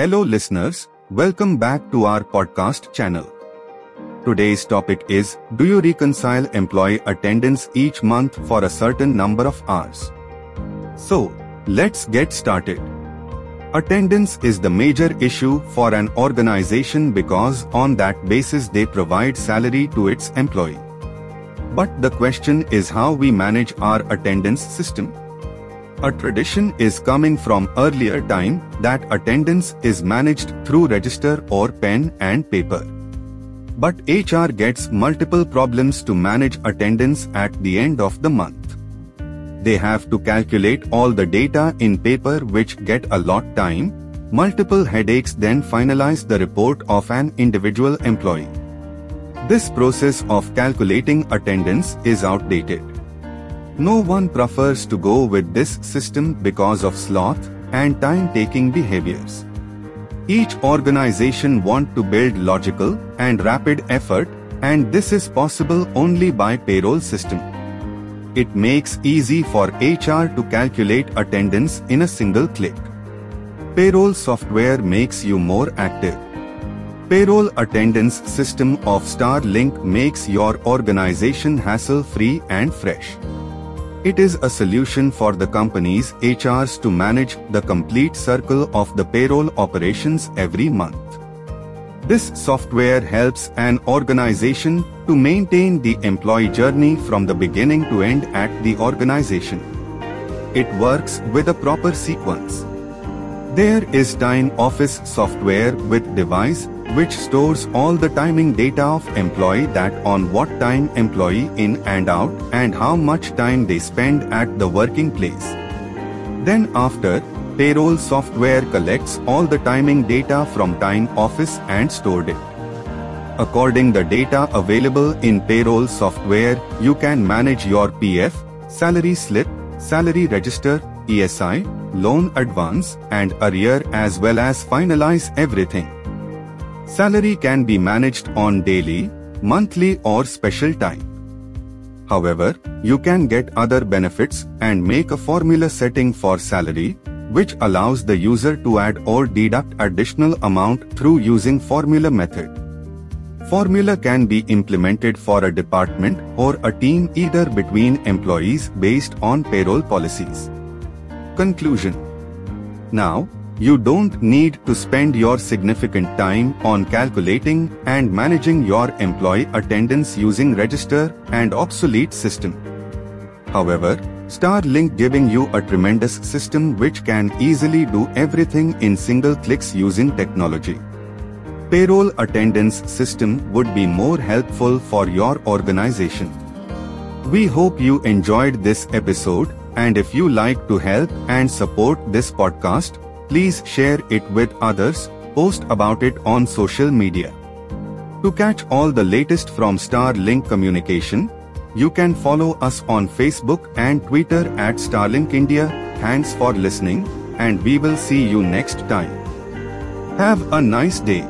Hello listeners, welcome back to our podcast channel. Today's topic is Do you reconcile employee attendance each month for a certain number of hours? So, let's get started. Attendance is the major issue for an organization because on that basis they provide salary to its employee. But the question is how we manage our attendance system. A tradition is coming from earlier time that attendance is managed through register or pen and paper. But HR gets multiple problems to manage attendance at the end of the month. They have to calculate all the data in paper which get a lot time, multiple headaches then finalize the report of an individual employee. This process of calculating attendance is outdated. No one prefers to go with this system because of sloth and time-taking behaviors. Each organization want to build logical and rapid effort and this is possible only by payroll system. It makes easy for HR to calculate attendance in a single click. Payroll software makes you more active. Payroll attendance system of Starlink makes your organization hassle-free and fresh. It is a solution for the company's HRs to manage the complete circle of the payroll operations every month. This software helps an organization to maintain the employee journey from the beginning to end at the organization. It works with a proper sequence. There is Time Office software with device which stores all the timing data of employee that on what time employee in and out and how much time they spend at the working place. Then after, payroll software collects all the timing data from time office and stored it. According the data available in payroll software, you can manage your PF, salary slip, salary register, ESI, loan advance and arrear as well as finalize everything. Salary can be managed on daily, monthly or special time. However, you can get other benefits and make a formula setting for salary, which allows the user to add or deduct additional amount through using formula method. Formula can be implemented for a department or a team either between employees based on payroll policies. Conclusion Now, you don't need to spend your significant time on calculating and managing your employee attendance using register and obsolete system. However, Starlink giving you a tremendous system which can easily do everything in single clicks using technology. Payroll attendance system would be more helpful for your organization. We hope you enjoyed this episode and if you like to help and support this podcast, Please share it with others, post about it on social media. To catch all the latest from Starlink Communication, you can follow us on Facebook and Twitter at Starlink India. Thanks for listening, and we will see you next time. Have a nice day.